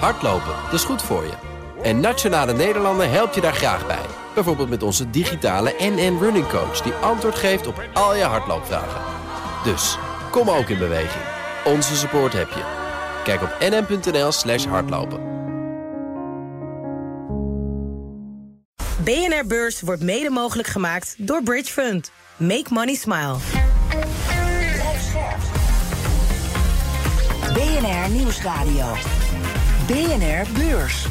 Hardlopen, dat is goed voor je. En Nationale Nederlanden helpt je daar graag bij. Bijvoorbeeld met onze digitale NN Running Coach... die antwoord geeft op al je hardloopvragen. Dus, kom ook in beweging. Onze support heb je. Kijk op nn.nl slash hardlopen. BNR Beurs wordt mede mogelijk gemaakt door Bridge Fund. Make money smile. BNR Nieuwsradio. BNR Beurs.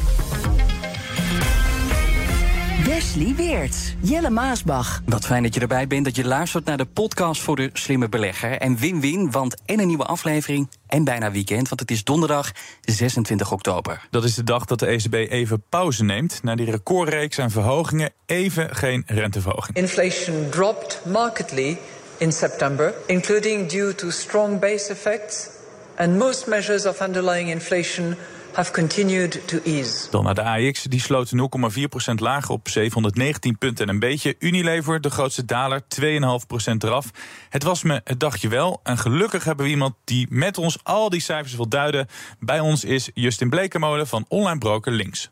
Wesley Weert, Jelle Maasbach. Wat fijn dat je erbij bent, dat je luistert naar de podcast voor de slimme belegger. En win-win, want en een nieuwe aflevering en bijna weekend, want het is donderdag 26 oktober. Dat is de dag dat de ECB even pauze neemt. Na die recordreeks aan verhogingen even geen renteverhoging. Inflation dropped markedly in September, including due to strong base effects and most measures of underlying inflation have continued to ease. Dan naar de AX, die sloot 0,4% lager op 719 punten en een beetje. Unilever, de grootste daler, 2,5% eraf. Het was me het dagje wel. En gelukkig hebben we iemand die met ons al die cijfers wil duiden. Bij ons is Justin Blekemolen van online broker Links.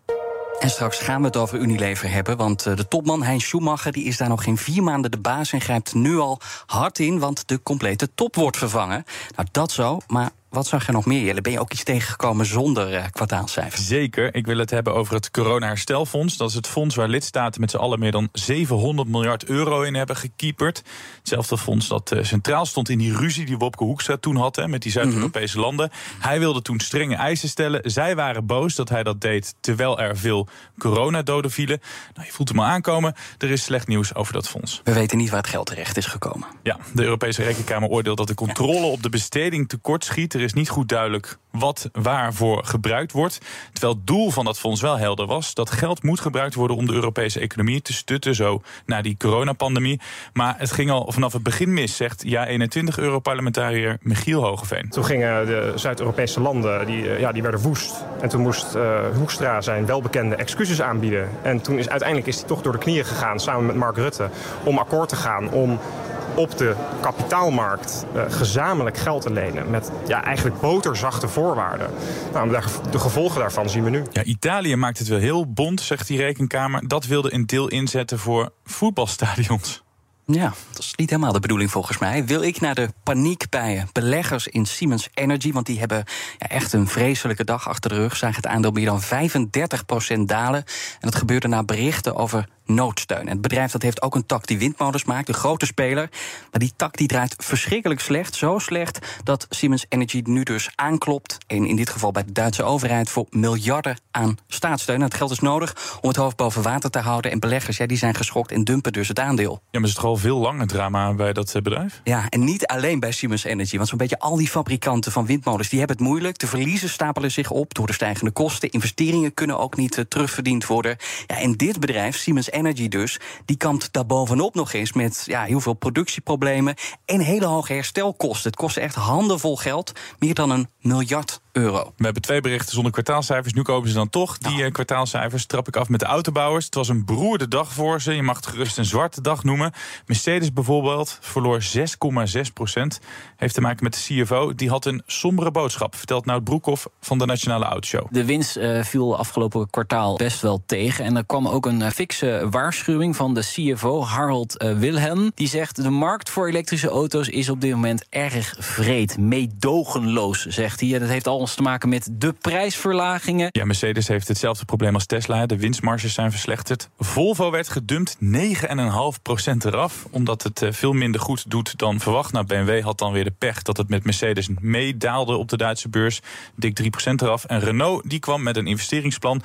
En straks gaan we het over Unilever hebben, want eh, de topman Hein Schumacher die is daar nog geen vier maanden de baas en grijpt nu al hard in, want de complete top wordt vervangen. Nou, dat zo, maar wat zag je nog meer, Jelle? Ben je ook iets tegengekomen zonder uh, kwartaalcijfers? Zeker. Ik wil het hebben over het Corona-herstelfonds. Dat is het fonds waar lidstaten met z'n allen meer dan 700 miljard euro in hebben gekieperd. Hetzelfde fonds dat uh, centraal stond in die ruzie die Wopke Hoekstra toen had hè, met die Zuid-Europese Mhm. landen. Hij wilde toen strenge eisen stellen. Zij waren boos dat hij dat deed terwijl er veel coronadoden vielen. Nou, je voelt hem al aankomen. Er is slecht nieuws over dat fonds. We weten niet waar het geld terecht is gekomen. Ja, de Europese Rekenkamer oordeelt dat de controle op de besteding tekort schiet. Er is niet goed duidelijk wat waarvoor gebruikt wordt. Terwijl het doel van dat fonds wel helder was. Dat geld moet gebruikt worden om de Europese economie te stutten. Zo na die coronapandemie. Maar het ging al vanaf het begin mis, zegt Ja21-Europarlementariër Michiel Hogeveen. Toen gingen de Zuid-Europese landen, die, eh, ja, die werden woest. En toen moest uh, Hoekstra zijn welbekende excuses aanbieden. En toen is uiteindelijk is hij toch door de knieën gegaan samen met Mark Rutte om akkoord te gaan om op de kapitaalmarkt uh, gezamenlijk geld te lenen. Met ja, eigenlijk boterzachte voorwaarden. Nou, de gevolgen daarvan zien we nu. Ja, Italië maakt het wel heel bond, zegt die rekenkamer. Dat wilde een deel inzetten voor voetbalstadions. Ja, dat is niet helemaal de bedoeling volgens mij. Wil ik naar de paniek bij beleggers in Siemens Energy... want die hebben ja, echt een vreselijke dag achter de rug... zagen het aandeel meer dan 35% dalen. En dat gebeurde na berichten over noodsteun. En het bedrijf dat heeft ook een tak die windmolens maakt, de grote speler. Maar die tak die draait verschrikkelijk slecht. Zo slecht dat Siemens Energy nu dus aanklopt... en in dit geval bij de Duitse overheid... voor miljarden aan staatssteun. En dat geld is nodig om het hoofd boven water te houden. En beleggers ja, die zijn geschokt en dumpen dus het aandeel. Ja, maar is het al veel langer drama bij dat bedrijf? Ja, en niet alleen bij Siemens Energy. Want zo'n beetje al die fabrikanten van windmolens... die hebben het moeilijk. De verliezen stapelen zich op door de stijgende kosten. Investeringen kunnen ook niet uh, terugverdiend worden. Ja, en dit bedrijf, Siemens Energy dus, die kampt daarbovenop nog eens met ja, heel veel productieproblemen en hele hoge herstelkosten. Het kost echt handenvol geld, meer dan een miljard euro. We hebben twee berichten zonder kwartaalcijfers. Nu komen ze dan toch, die nou. kwartaalcijfers. Trap ik af met de autobouwers. Het was een beroerde dag voor ze. Je mag het gerust een zwarte dag noemen. Mercedes bijvoorbeeld verloor 6,6 procent. Heeft te maken met de CFO. Die had een sombere boodschap, vertelt Nout Broekhoff van de Nationale Autoshow. De winst uh, viel afgelopen kwartaal best wel tegen. En er kwam ook een uh, fikse waarschuwing van de CFO, Harold uh, Wilhelm. Die zegt, de markt voor elektrische auto's is op dit moment erg vreed. Meedogenloos, zegt hij. En dat heeft te maken met de prijsverlagingen. Ja, Mercedes heeft hetzelfde probleem als Tesla. De winstmarges zijn verslechterd. Volvo werd gedumpt 9,5% eraf. Omdat het veel minder goed doet dan verwacht. Nou, BMW had dan weer de pech dat het met Mercedes meedaalde op de Duitse beurs. Dik 3% eraf. En Renault die kwam met een investeringsplan.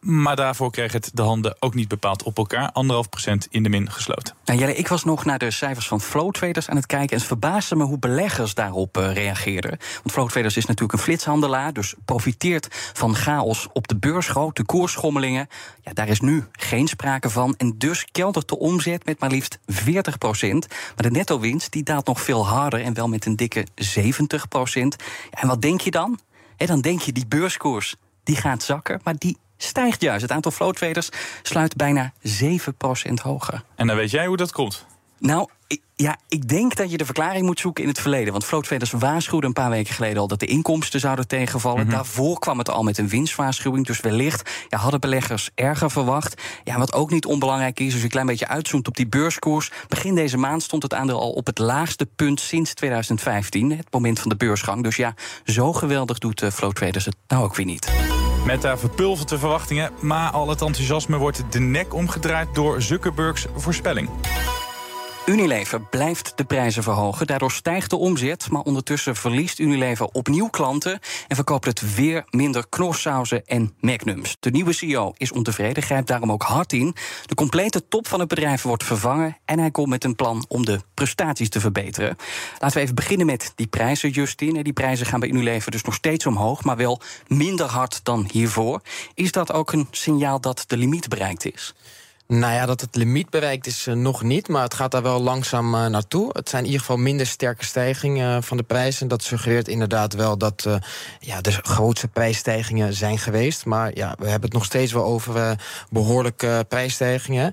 Maar daarvoor kreeg het de handen ook niet bepaald op elkaar. Anderhalf procent in de min gesloten. Nou, Jelle, ik was nog naar de cijfers van Flow Traders aan het kijken. En het verbaasde me hoe beleggers daarop uh, reageerden. Want Flow Traders is natuurlijk een flitshandelaar. Dus profiteert van chaos op de beurs. Grote koersschommelingen. Ja, daar is nu geen sprake van. En dus keldert de omzet met maar liefst 40 procent. Maar de netto-winst die daalt nog veel harder. En wel met een dikke 70 procent. En wat denk je dan? Dan denk je die beurskoers die gaat zakken. Maar die stijgt juist. Het aantal flow traders sluit bijna 7% hoger. En dan weet jij hoe dat komt? Nou, Ja, ik denk dat je de verklaring moet zoeken in het verleden. Want Float Traders waarschuwde een paar weken geleden al dat de inkomsten zouden tegenvallen. Mhm. Daarvoor kwam het al met een winstwaarschuwing. Dus wellicht ja, hadden beleggers erger verwacht. Ja, wat ook niet onbelangrijk is, als je een klein beetje uitzoomt op die beurskoers. Begin deze maand stond het aandeel al op het laagste punt sinds 2015. Het moment van de beursgang. Dus ja, zo geweldig doet uh, Float Traders het nou ook weer niet. Meta verpulvert de verwachtingen, maar al het enthousiasme wordt de nek omgedraaid door Zuckerbergs voorspelling. Unilever blijft de prijzen verhogen. Daardoor stijgt de omzet. Maar ondertussen verliest Unilever opnieuw klanten. En verkoopt het weer minder knorsauzen en magnums. De nieuwe CEO is ontevreden, grijpt daarom ook hard in. De complete top van het bedrijf wordt vervangen. En hij komt met een plan om de prestaties te verbeteren. Laten we even beginnen met die prijzen, Justin. Die prijzen gaan bij Unilever dus nog steeds omhoog. Maar wel minder hard dan hiervoor. Is dat ook een signaal dat de limiet bereikt is? Nou ja, dat het limiet bereikt is uh, nog niet, maar het gaat daar wel langzaam uh, naartoe. Het zijn in ieder geval minder sterke stijgingen uh, van de prijzen. Dat suggereert inderdaad wel dat ja, de grootste prijsstijgingen zijn geweest. Maar ja, we hebben het nog steeds wel over behoorlijke prijsstijgingen.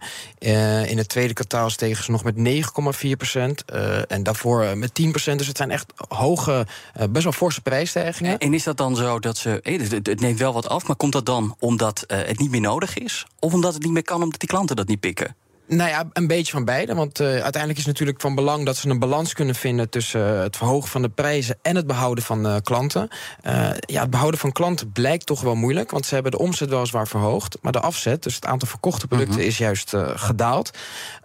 in het tweede kwartaal stegen ze nog met 9,4 procent. en daarvoor met 10 procent. Dus het zijn echt hoge, best wel forse prijsstijgingen. En is dat dan zo dat ze. Het neemt wel wat af, maar komt dat dan omdat het niet meer nodig is? Of omdat het niet meer kan omdat die dat niet pikken? Nou ja, een beetje van beide. Want uh, uiteindelijk is het natuurlijk van belang dat ze een balans kunnen vinden tussen uh, het verhogen van de prijzen en het behouden van uh, klanten. ja, het behouden van klanten blijkt toch wel moeilijk, want ze hebben de omzet weliswaar verhoogd, maar de afzet, dus het aantal verkochte producten, is juist gedaald.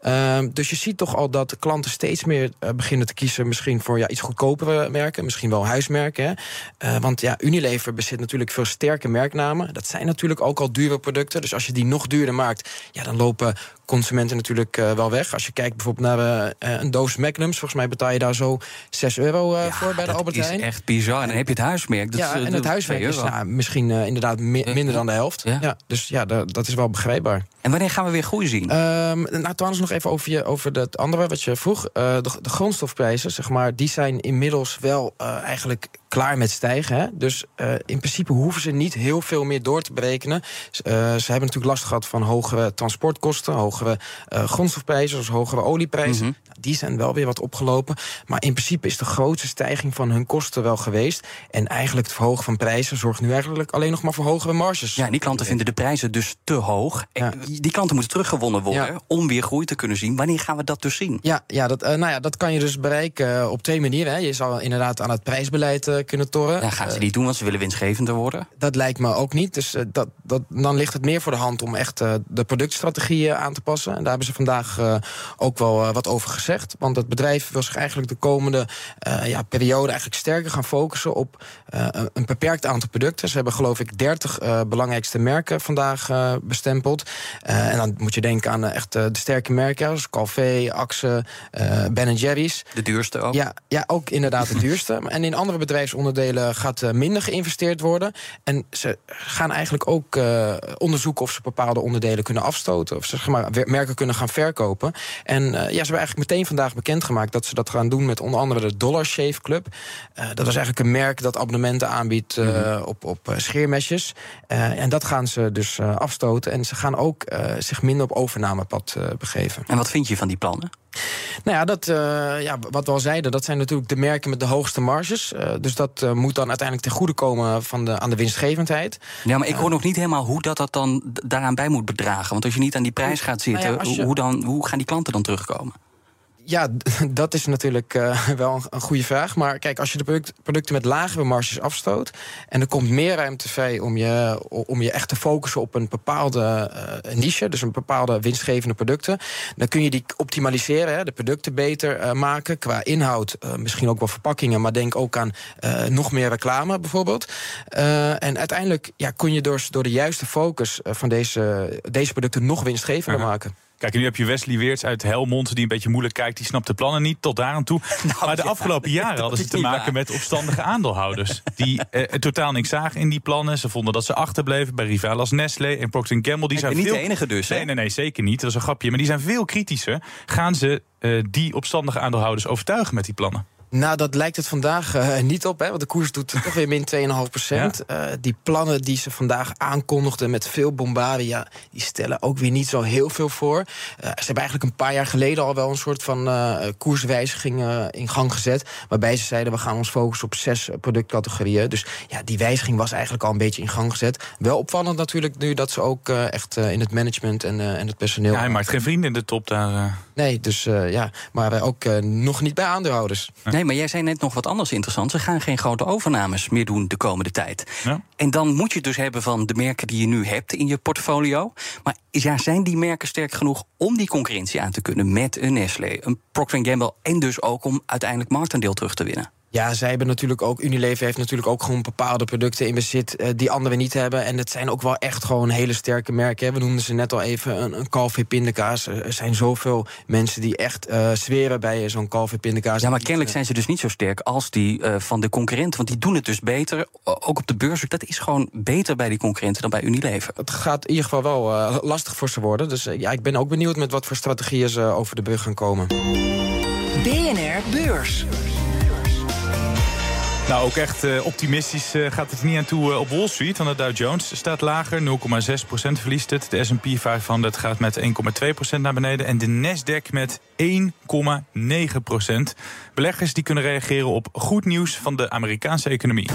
Ehm, dus je ziet toch al dat de klanten steeds meer beginnen te kiezen, misschien voor ja, iets goedkopere merken, misschien wel huismerken. Hè. want ja, Unilever bezit natuurlijk veel sterke merknamen. Dat zijn natuurlijk ook al dure producten. Dus als je die nog duurder maakt, ja, dan lopen consumenten natuurlijk uh, wel weg. Als je kijkt bijvoorbeeld naar uh, een doos Magnums, volgens mij betaal je daar zo 6 euro uh, ja, voor bij de Albert Heijn. Dat is echt bizar. En dan heb je het huismerk. Dat ja, is, en het huismerk is nou, misschien inderdaad mi minder dan de helft. Ja. ja dus ja, dat is wel begrijpbaar. En wanneer gaan we weer groei zien? Um, nou, trouwens nog even over, je, over het andere wat je vroeg. de, de grondstofprijzen, zeg maar, die zijn inmiddels wel eigenlijk klaar met stijgen. Hè? Dus uh, in principe hoeven ze niet heel veel meer door te berekenen. Uh, ze hebben natuurlijk last gehad van hogere transportkosten, hogere uh, grondstofprijzen, zoals hogere olieprijzen. Mm -hmm. Die zijn wel weer wat opgelopen. Maar in principe is de grootste stijging van hun kosten wel geweest. En eigenlijk het verhogen van prijzen zorgt nu eigenlijk alleen nog maar voor hogere marges. Ja, die klanten vinden de prijzen dus te hoog. Ja. Die klanten moeten teruggewonnen worden ja. om weer groei te kunnen zien. Wanneer gaan we dat dus zien? Ja, ja, dat, nou ja dat kan je dus bereiken op twee manieren. Hè. Je zal inderdaad aan het prijsbeleid kunnen torren. Ja, gaan ze niet doen, want ze willen winstgevender worden? Dat lijkt me ook niet. Dus uh, dat, dat, dan ligt het meer voor de hand om echt de productstrategie aan te passen. En daar hebben ze vandaag ook wel wat over gezegd. Want het bedrijf wil zich eigenlijk de komende ja, periode eigenlijk sterker gaan focussen op een beperkt aantal producten. Ze hebben geloof ik 30 belangrijkste merken vandaag bestempeld. en dan moet je denken aan echt de sterke merken, zoals Calvé, Axe, Ben Jerry's. De duurste ook? Ja, ja, ook inderdaad de duurste. en in andere bedrijfsonderdelen gaat uh, minder geïnvesteerd worden. En ze gaan eigenlijk ook uh, onderzoeken of ze bepaalde onderdelen kunnen afstoten. Of ze zeg maar, merken kunnen gaan verkopen. En uh, ja, ze hebben eigenlijk meteen vandaag bekendgemaakt dat ze dat gaan doen met onder andere de Dollar Shave Club. dat was eigenlijk een merk dat abonnementen aanbiedt mm -hmm. op, op scheermesjes. en dat gaan ze dus afstoten. En ze gaan ook zich minder op overnamepad begeven. En wat vind je van die plannen? Nou ja, dat, ja, wat we al zeiden, dat zijn natuurlijk de merken met de hoogste marges. Dus dat uh, moet dan uiteindelijk ten goede komen van de, aan de winstgevendheid. Ja, maar ik hoor nog niet helemaal hoe dat, dat dan daaraan bij moet bedragen. Want als je niet aan die prijs gaat zitten, nou ja, je... hoe, dan, hoe gaan die klanten dan terugkomen? Ja, dat is natuurlijk uh, wel een, een, goede vraag. Maar kijk, als je de product, producten met lagere marges afstoot... en er komt meer ruimte vrij om je, om je echt te focussen op een bepaalde uh, niche... dus een bepaalde winstgevende producten... dan kun je die optimaliseren, hè, de producten beter uh, maken... qua inhoud, misschien ook wel verpakkingen... maar denk ook aan nog meer reclame bijvoorbeeld. en uiteindelijk ja, kun je door, door de juiste focus van deze, deze producten... nog winstgevender maken. Kijk, nu heb je Wesley Weerts uit Helmond, die een beetje moeilijk kijkt. Die snapt de plannen niet, tot daar aan toe. Nou, maar de ja, afgelopen jaren hadden ze te maken waar. met opstandige aandeelhouders. Die eh, totaal niks zagen in die plannen. Ze vonden dat ze achterbleven bij rivalen als Nestlé en Procter Gamble. Die zijn niet veel... de enige dus, Nee, nee, nee, zeker niet. Dat is een grapje. Maar die zijn veel kritischer. Gaan ze uh, die opstandige aandeelhouders overtuigen met die plannen? Nou, dat lijkt het vandaag uh, niet op, hè, want de koers doet toch weer min 2,5 procent. Ja. Uh, die plannen die ze vandaag aankondigden met veel bombardie... Ja, die stellen ook weer niet zo heel veel voor. Uh, ze hebben eigenlijk een paar jaar geleden al wel een soort van koerswijziging in gang gezet... waarbij ze zeiden, we gaan ons focussen op zes productcategorieën. Dus ja, die wijziging was eigenlijk al een beetje in gang gezet. Wel opvallend natuurlijk nu dat ze ook echt in het management en, en het personeel... Ja, hij maakt geen vrienden in de top daar. Nee, dus ja, maar ook nog niet bij aandeelhouders. Nee, maar jij zei net nog wat anders interessant. Ze gaan geen grote overnames meer doen de komende tijd. Ja. En dan moet je het dus hebben van de merken die je nu hebt in je portfolio. Maar ja, zijn die merken sterk genoeg om die concurrentie aan te kunnen met een Nestlé, een Procter Gamble en dus ook om uiteindelijk marktaandeel terug te winnen? Ja, zij hebben natuurlijk ook. Unilever heeft natuurlijk ook gewoon bepaalde producten in bezit uh, die anderen niet hebben. En het zijn ook wel echt gewoon hele sterke merken. Hè. We noemden ze net al even een, een pindakaas. Er zijn zoveel mensen die echt uh, zweren bij zo'n Calvé pindakaas. Ja, maar kennelijk zijn ze dus niet zo sterk als die uh, van de concurrenten. Want die doen het dus beter. Ook op de beurs. Dat is gewoon beter bij die concurrenten dan bij Unilever. Het gaat in ieder geval wel lastig voor ze worden. Dus ja, ik ben ook benieuwd met wat voor strategieën ze over de brug gaan komen. BNR Beurs. Nou, ook echt uh, optimistisch uh, gaat het niet aan toe uh, op Wall Street. Want de Dow Jones staat lager, 0,6% verliest het. De S&P 500 gaat met 1,2% naar beneden. En de Nasdaq met 1,9%. Beleggers die kunnen reageren op goed nieuws van de Amerikaanse economie.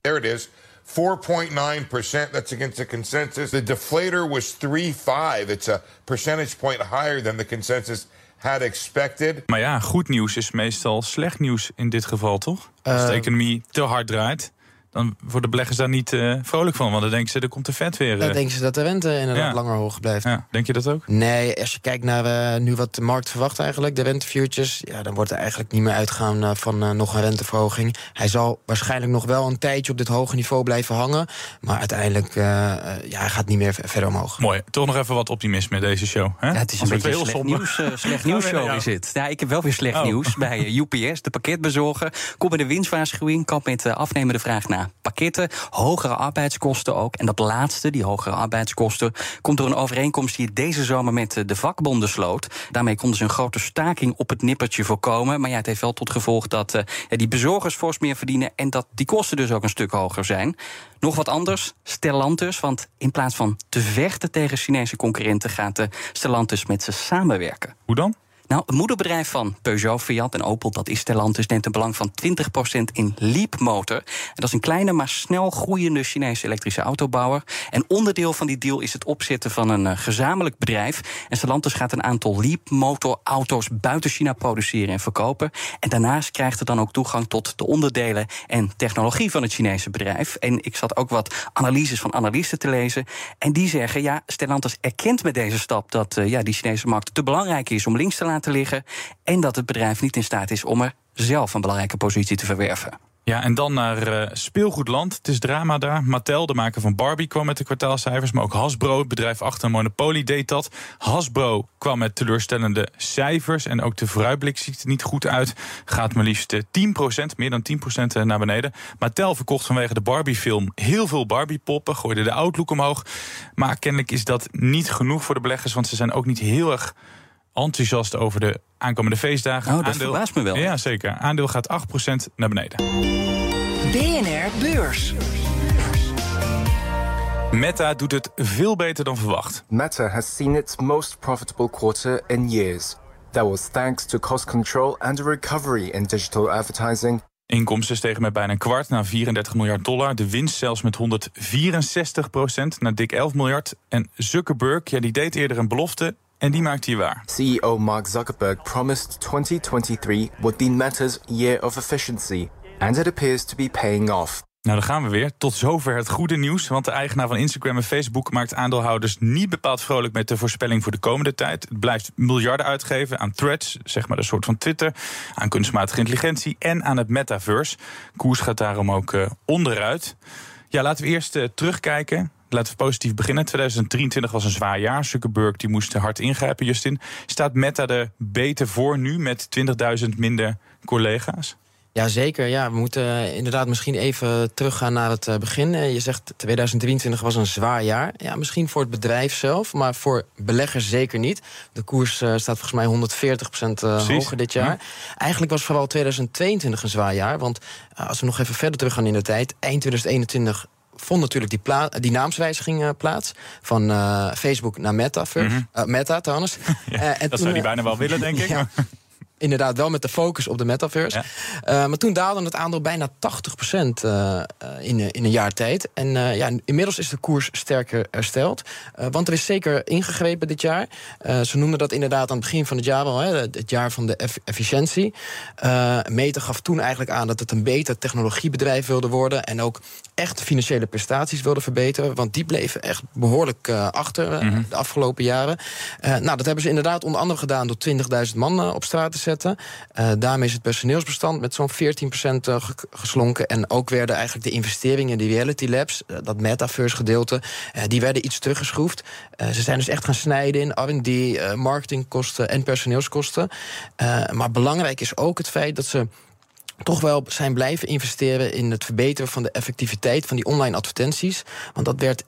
There it is. 4.9%. That's against the consensus. The deflator was 3.5. It's a percentage point higher than the consensus had expected. Maar ja, goed nieuws is meestal slecht nieuws in dit geval, toch? Als de economie te hard draait dan worden beleggers daar niet uh, vrolijk van. Want dan denken ze, er komt de vet weer. Dan denken ze dat de rente inderdaad ja. langer hoog blijft. Ja. Denk je dat ook? Nee, als je kijkt naar uh, nu wat de markt verwacht eigenlijk, de rentefutures... Ja, dan wordt er eigenlijk niet meer uitgaan uh, van nog een renteverhoging. Hij zal waarschijnlijk nog wel een tijdje op dit hoge niveau blijven hangen. Maar uiteindelijk, ja, hij gaat niet meer verder omhoog. Mooi. Toch nog even wat optimisme deze show. Hè? Ja, het is een beetje heel slecht nieuws, slecht nieuws show is het. Ja, ik heb wel weer slecht oh. nieuws bij UPS, de pakketbezorger. Kom met een winstwaarschuwing, kamp met afnemende vraag pakketten. Hogere arbeidskosten ook. En dat laatste, die hogere arbeidskosten, komt door een overeenkomst die deze zomer met de vakbonden sloot. Daarmee konden ze een grote staking op het nippertje voorkomen. Maar ja, het heeft wel tot gevolg dat uh, die bezorgers fors meer verdienen en dat die kosten dus ook een stuk hoger zijn. Nog wat anders, Stellantis. Want in plaats van te vechten tegen Chinese concurrenten, gaat de Stellantis met ze samenwerken. Hoe dan? Nou, het moederbedrijf van Peugeot, Fiat en Opel, dat is Stellantis, neemt een belang van 20% in Leapmotor. En dat is een kleine, maar snel groeiende Chinese elektrische autobouwer. En onderdeel van die deal is het opzetten van een uh, gezamenlijk bedrijf. En Stellantis gaat een aantal Leapmotor auto's buiten China produceren en verkopen. En daarnaast krijgt het dan ook toegang tot de onderdelen en technologie van het Chinese bedrijf. En ik zat ook wat analyses van analisten te lezen. En die zeggen, ja, Stellantis erkent met deze stap dat uh, ja, die Chinese markt te belangrijk is om links te laten laten liggen. En dat het bedrijf niet in staat is om er zelf een belangrijke positie te verwerven. Ja, en dan naar uh, speelgoedland. Het is drama daar. Mattel, de maker van Barbie, kwam met de kwartaalcijfers. Maar ook Hasbro, het bedrijf achter Monopoly, deed dat. Hasbro kwam met teleurstellende cijfers. En ook de vooruitblik ziet er niet goed uit. Gaat maar liefst 10%, eh, meer dan 10% eh, naar beneden. Mattel verkocht vanwege de Barbie-film heel veel Barbie-poppen. Gooide de outlook omhoog. Maar kennelijk is dat niet genoeg voor de beleggers. Want ze zijn ook niet heel erg enthousiast over de aankomende feestdagen. Oh, dat Aandeel, verbaast me wel. Ja, zeker. Aandeel gaat 8% naar beneden. BNR Beurs. Meta doet het veel beter dan verwacht. Meta has seen its most profitable quarter in years. That was thanks to cost control and a recovery in digital advertising. Inkomsten stegen met bijna een kwart naar 34 miljard dollar. De winst zelfs met 164 procent naar dik 11 miljard. En Zuckerberg, ja, die deed eerder een belofte en die maakt hij waar. CEO Mark Zuckerberg promised 2023 would be Meta's year of efficiency. And it appears to be paying off. Nou, dan gaan we weer. Tot zover het goede nieuws. Want de eigenaar van Instagram en Facebook maakt aandeelhouders niet bepaald vrolijk met de voorspelling voor de komende tijd. Het blijft miljarden uitgeven aan threads, zeg maar een soort van Twitter, aan kunstmatige intelligentie en aan het metaverse. Koers gaat daarom ook uh, onderuit. Ja, laten we eerst uh, terugkijken Laten we positief beginnen. 2023 was een zwaar jaar. Zuckerberg die moest hard ingrijpen, Justin. Staat Meta er beter voor nu met 20.000 minder collega's? Ja, zeker. Ja, we moeten eh, inderdaad misschien even teruggaan naar het eh, begin. Eh, Je zegt 2023 was een zwaar jaar. Ja, misschien voor het bedrijf zelf, maar voor beleggers zeker niet. De koers staat volgens mij 140 Precies. hoger dit jaar. Eigenlijk was vooral 2022 een zwaar jaar. Want als we nog even verder teruggaan in de tijd, eind 2021 vond natuurlijk die, pla- die naamswijziging eh, plaats. Van eh, Facebook naar Metaverse. Eh, Meta trouwens. En dat toen, zou die bijna wel willen, denk ik. Ja. Inderdaad, wel met de focus op de metaverse. Eh, maar toen daalde het aandeel bijna 80% eh, eh, in, in een jaar tijd. En ja, inmiddels is de koers sterker hersteld. Want er is zeker ingegrepen dit jaar. Ze noemden dat inderdaad aan het begin van het jaar wel, hè, het jaar van de eff- efficiëntie. Meta gaf toen eigenlijk aan dat het een beter technologiebedrijf wilde worden. En ook echt financiële prestaties wilde verbeteren. Want die bleven echt behoorlijk eh, achter Mhm. de afgelopen jaren. Nou, dat hebben ze inderdaad onder andere gedaan door 20.000 man op straat te zetten. Eh, daarmee is het personeelsbestand met zo'n 14% eh, ge- geslonken. En ook werden eigenlijk de investeringen in die reality labs, eh, dat metaverse gedeelte, die werden iets teruggeschroefd. Ze zijn dus echt gaan snijden in R&D, marketingkosten en personeelskosten. Maar belangrijk is ook het feit dat ze toch wel zijn blijven investeren in het verbeteren van de effectiviteit van die online advertenties. Want dat werd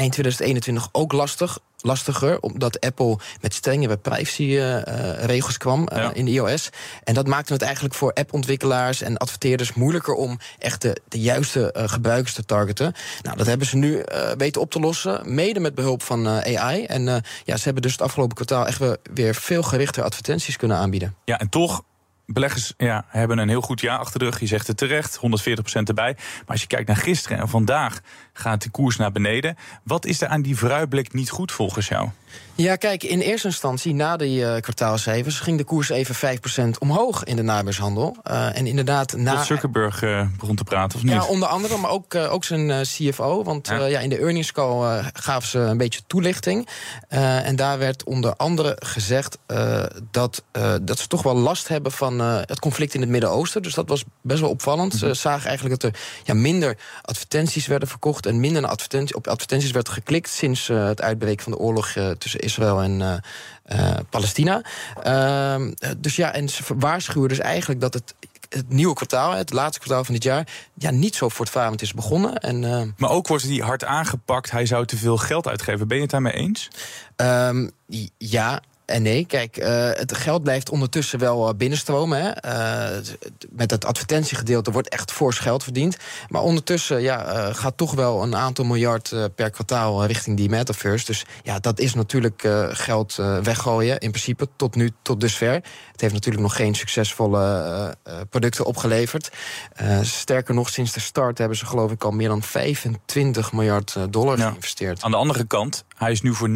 eind 2021 ook lastig. Lastiger, omdat Apple met strengere privacyregels kwam eh, in de iOS. En dat maakte het eigenlijk voor appontwikkelaars en adverteerders moeilijker om echt de, de juiste eh, gebruikers te targeten. Nou, dat hebben ze nu eh, weten op te lossen, mede met behulp van AI. En ja, ze hebben dus het afgelopen kwartaal echt weer veel gerichter advertenties kunnen aanbieden. Ja, en toch, beleggers ja, hebben een heel goed jaar achter de rug. Je zegt het terecht, 140% erbij. Maar als je kijkt naar gisteren en vandaag gaat de koers naar beneden. Wat is er aan die vooruitblik niet goed volgens jou? Ja, kijk, in eerste instantie, na die eh, kwartaalcijfers, ging de koers even 5% omhoog in de nabeurshandel. Eh, en inderdaad, na. Dat Zuckerberg eh, begon te praten, of niet? Ja, onder andere, maar ook, ook zijn CFO. Want Ja. ja. in de earnings call gaven ze een beetje toelichting. En daar werd onder andere gezegd dat, dat ze toch wel last hebben van eh, het conflict in het Midden-Oosten. Dus dat was best wel opvallend. Ze zagen eigenlijk dat er ja, minder advertenties werden verkocht en minder naar advertentie, op advertenties werd geklikt sinds eh, het uitbreken van de oorlog eh, tussen Israël en eh, eh, Palestina. Ehm, eh, dus ja, en ze waarschuwen dus eigenlijk dat het het nieuwe kwartaal, het laatste kwartaal van dit jaar, ja, niet zo voortvarend is begonnen. En, eh, Maar ook wordt hij hard aangepakt. Hij zou te veel geld uitgeven. Ben je het daarmee eens? i- ja. En nee, kijk, eh, het geld blijft ondertussen wel eh, binnenstromen. Hè. Eh, met het advertentiegedeelte wordt echt fors geld verdiend. Maar ondertussen ja, gaat toch wel een aantal miljard per kwartaal richting die metaverse. Dus ja, dat is natuurlijk geld weggooien, in principe, tot nu, tot dusver. Het heeft natuurlijk nog geen succesvolle producten opgeleverd. Sterker nog, sinds de start hebben ze geloof ik al meer dan 25 miljard dollar geïnvesteerd. Aan de andere kant, hij is nu voor 99%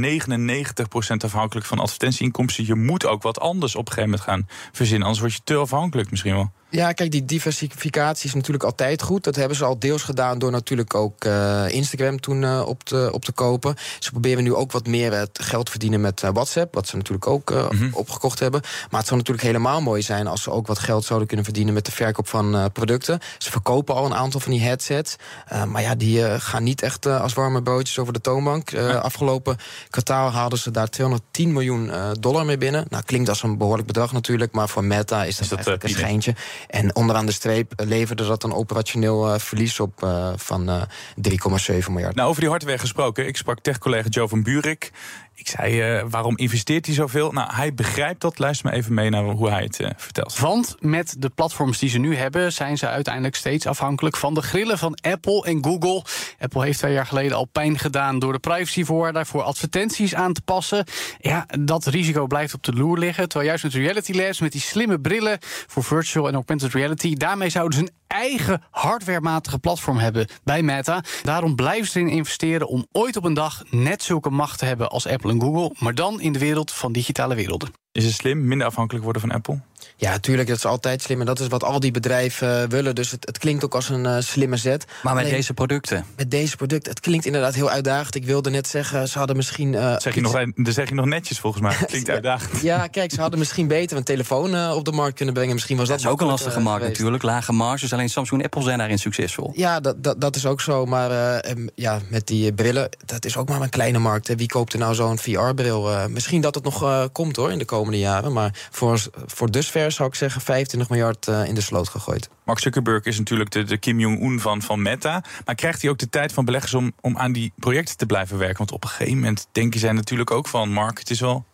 afhankelijk van advertentieinkomsten. Je moet ook wat anders op een gegeven moment gaan verzinnen. Anders word je te afhankelijk misschien wel. Ja, kijk, die diversificatie is natuurlijk altijd goed. Dat hebben ze al deels gedaan door natuurlijk ook eh, Instagram toen eh, op, te, op te kopen. Ze proberen nu ook wat meer het geld verdienen met eh, WhatsApp, wat ze natuurlijk ook eh, opgekocht hebben. Maar het zou natuurlijk helemaal mooi zijn als ze ook wat geld zouden kunnen verdienen met de verkoop van eh, producten. Ze verkopen al een aantal van die headsets. Eh, maar ja, die eh, gaan niet echt eh, als warme broodjes over de toonbank. Eh, Afgelopen kwartaal haalden ze daar 210 miljoen eh, dollar mee binnen. Nou, klinkt als een behoorlijk bedrag natuurlijk, maar voor Meta is dat, dat, eigenlijk eh, een schijntje. En onderaan de streep eh, leverde dat een operationeel eh, verlies op eh, van eh 3,7 miljard. Nou, over die hardware gesproken. Ik sprak tech-collega Joe van Buurik. Ik zei, eh, waarom investeert hij zoveel? Nou, hij begrijpt dat. Luister maar even mee naar hoe hij het eh, vertelt. Want met de platforms die ze nu hebben, zijn ze uiteindelijk steeds afhankelijk van de grillen van Apple en Google. Apple heeft twee jaar geleden al pijn gedaan door de privacyvoorwaarden voor advertenties aan te passen. Ja, dat risico blijft op de loer liggen. Terwijl juist met Reality Labs, met die slimme brillen voor virtual en augmented reality, daarmee zouden ze eigen hardwarematige platform hebben bij Meta. Daarom blijven ze erin investeren om ooit op een dag net zulke macht te hebben als Apple en Google, maar dan in de wereld van digitale werelden. Is het slim, minder afhankelijk worden van Apple? Ja, tuurlijk, dat is altijd slim. En dat is wat al die bedrijven eh, willen. Dus het, het klinkt ook als een eh, slimme zet. Maar met Alleen, deze producten. Met deze producten, het klinkt inderdaad heel uitdagend. Ik wilde net zeggen, ze hadden misschien... eh, Zeg je, iets- nog, dat zeg je nog netjes volgens mij. Klinkt uitdagend. Ja, kijk, ze hadden misschien beter een telefoon op de markt kunnen brengen. Misschien was dat, Dat is ook een lastige markt geweest. natuurlijk. Lage marges. Alleen Samsung en Apple zijn daarin succesvol. Ja, dat, dat, dat is ook zo. Maar eh, ja, met die brillen, dat is ook maar een kleine markt. Hè. Wie koopt er nou zo'n VR-bril? Eh, misschien dat het nog eh, komt hoor, in de komende komende jaren. Maar voor, voor dusver zou ik zeggen 25 miljard eh, in de sloot gegooid. Mark Zuckerberg is natuurlijk de, de Kim Jong-un van, van Meta. Maar krijgt hij ook de tijd van beleggers om, om aan die projecten te blijven werken? Want op een gegeven moment denken zij natuurlijk ook van... Mark, het is wel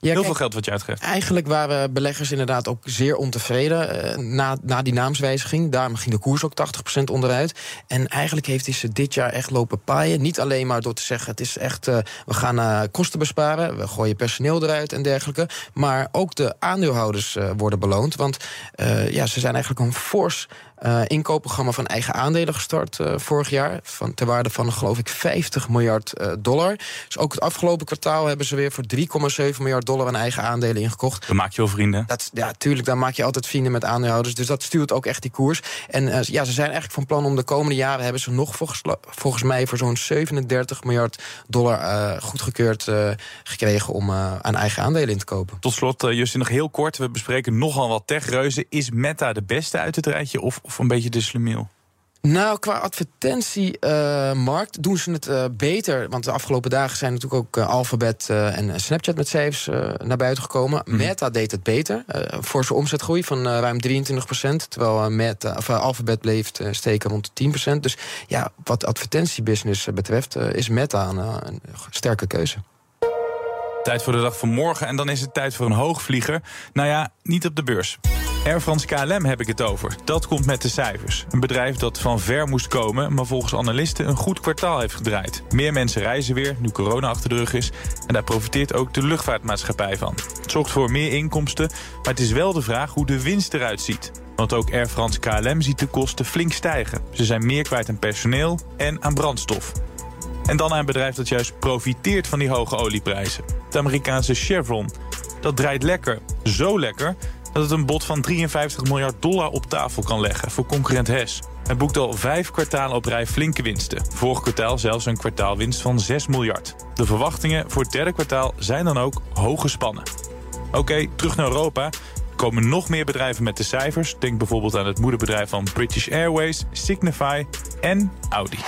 Ja, heel veel geld wat je uitgeeft. Eigenlijk waren beleggers inderdaad ook zeer ontevreden eh, na, na die naamswijziging. Daarom ging de koers ook 80% onderuit. En eigenlijk heeft hij ze dit jaar echt lopen paaien. Niet alleen maar door te zeggen: het is echt, eh, we gaan eh, kosten besparen, we gooien personeel eruit en dergelijke. Maar ook de aandeelhouders worden beloond. Want ja, ze zijn eigenlijk een fors. inkoopprogramma van eigen aandelen gestart vorig jaar. Van, ter waarde van, geloof ik, 50 miljard dollar. Dus ook het afgelopen kwartaal hebben ze weer voor 3,7 miljard dollar aan eigen aandelen ingekocht. Dan maak je wel vrienden. Dat, ja, tuurlijk, daar maak je altijd vrienden met aandeelhouders. Dus dat stuurt ook echt die koers. En eh, ja, ze zijn eigenlijk van plan om de komende jaren... hebben ze nog volgens, volgens mij voor zo'n 37 miljard dollar uh, goedgekeurd uh, gekregen... om aan eigen aandelen in te kopen. Tot slot, Justin, nog heel kort. We bespreken nogal wat techreuzen. Is Meta de beste uit het rijtje of, of een beetje de slimiel? Nou, qua advertentiemarkt uh, doen ze het uh, beter. Want de afgelopen dagen zijn natuurlijk ook uh, Alphabet en Snapchat met cijfers naar buiten gekomen. Mm. Meta deed het beter. voor zijn omzetgroei van ruim 23% Terwijl Meta, of, Alphabet bleef steken rond de 10% Dus ja, wat advertentiebusiness betreft is Meta een, een sterke keuze. Tijd voor de dag van morgen en dan is het tijd voor een hoogvlieger. Nou ja, niet op de beurs. Air France KLM heb ik het over. Dat komt met de cijfers. Een bedrijf dat van ver moest komen, maar volgens analisten een goed kwartaal heeft gedraaid. Meer mensen reizen weer, nu corona achter de rug is. En daar profiteert ook de luchtvaartmaatschappij van. Het zorgt voor meer inkomsten, maar het is wel de vraag hoe de winst eruit ziet. Want ook Air France KLM ziet de kosten flink stijgen. Ze zijn meer kwijt aan personeel en aan brandstof. En dan aan een bedrijf dat juist profiteert van die hoge olieprijzen. Het Amerikaanse Chevron. Dat draait lekker. Zo lekker dat het een bod van 53 miljard dollar op tafel kan leggen voor concurrent Hess. Het boekt al vijf kwartalen op rij flinke winsten. Vorig kwartaal zelfs een kwartaalwinst van 6 miljard. De verwachtingen voor het derde kwartaal zijn dan ook hoog gespannen. Oké, terug naar Europa. Er komen nog meer bedrijven met de cijfers. Denk bijvoorbeeld aan het moederbedrijf van British Airways, Signify en Audi.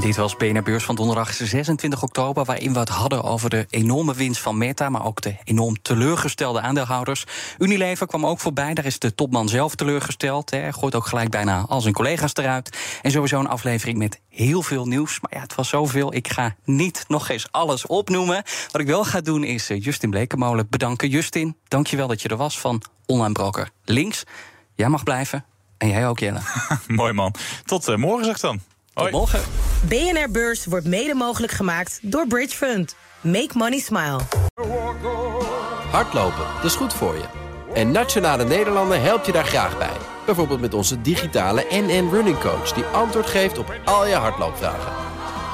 Dit was BNR Beurs van donderdag 26 oktober... waarin we het hadden over de enorme winst van Meta... maar ook de enorm teleurgestelde aandeelhouders. Unilever kwam ook voorbij, daar is de topman zelf teleurgesteld. Hij gooit ook gelijk bijna al zijn collega's eruit. En sowieso een aflevering met heel veel nieuws. Maar ja, het was zoveel, ik ga niet nog eens alles opnoemen. Wat ik wel ga doen is Justin Blekemolen bedanken. Justin, dankjewel dat je er was van Online Broker Links. Jij mag blijven. En jij ook, Jelle. Mooi man. Tot uh, morgen, zeg dan. Tot morgen. BNR Beurs wordt mede mogelijk gemaakt door Bridge Fund. Make money smile. Hardlopen, dat is goed voor je. En Nationale Nederlanden helpt je daar graag bij. Bijvoorbeeld met onze digitale NN Running Coach... die antwoord geeft op al je hardloopvragen.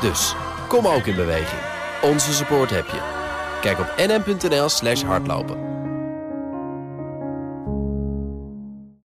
Dus, kom ook in beweging. Onze support heb je. Kijk op nn.nl slash hardlopen.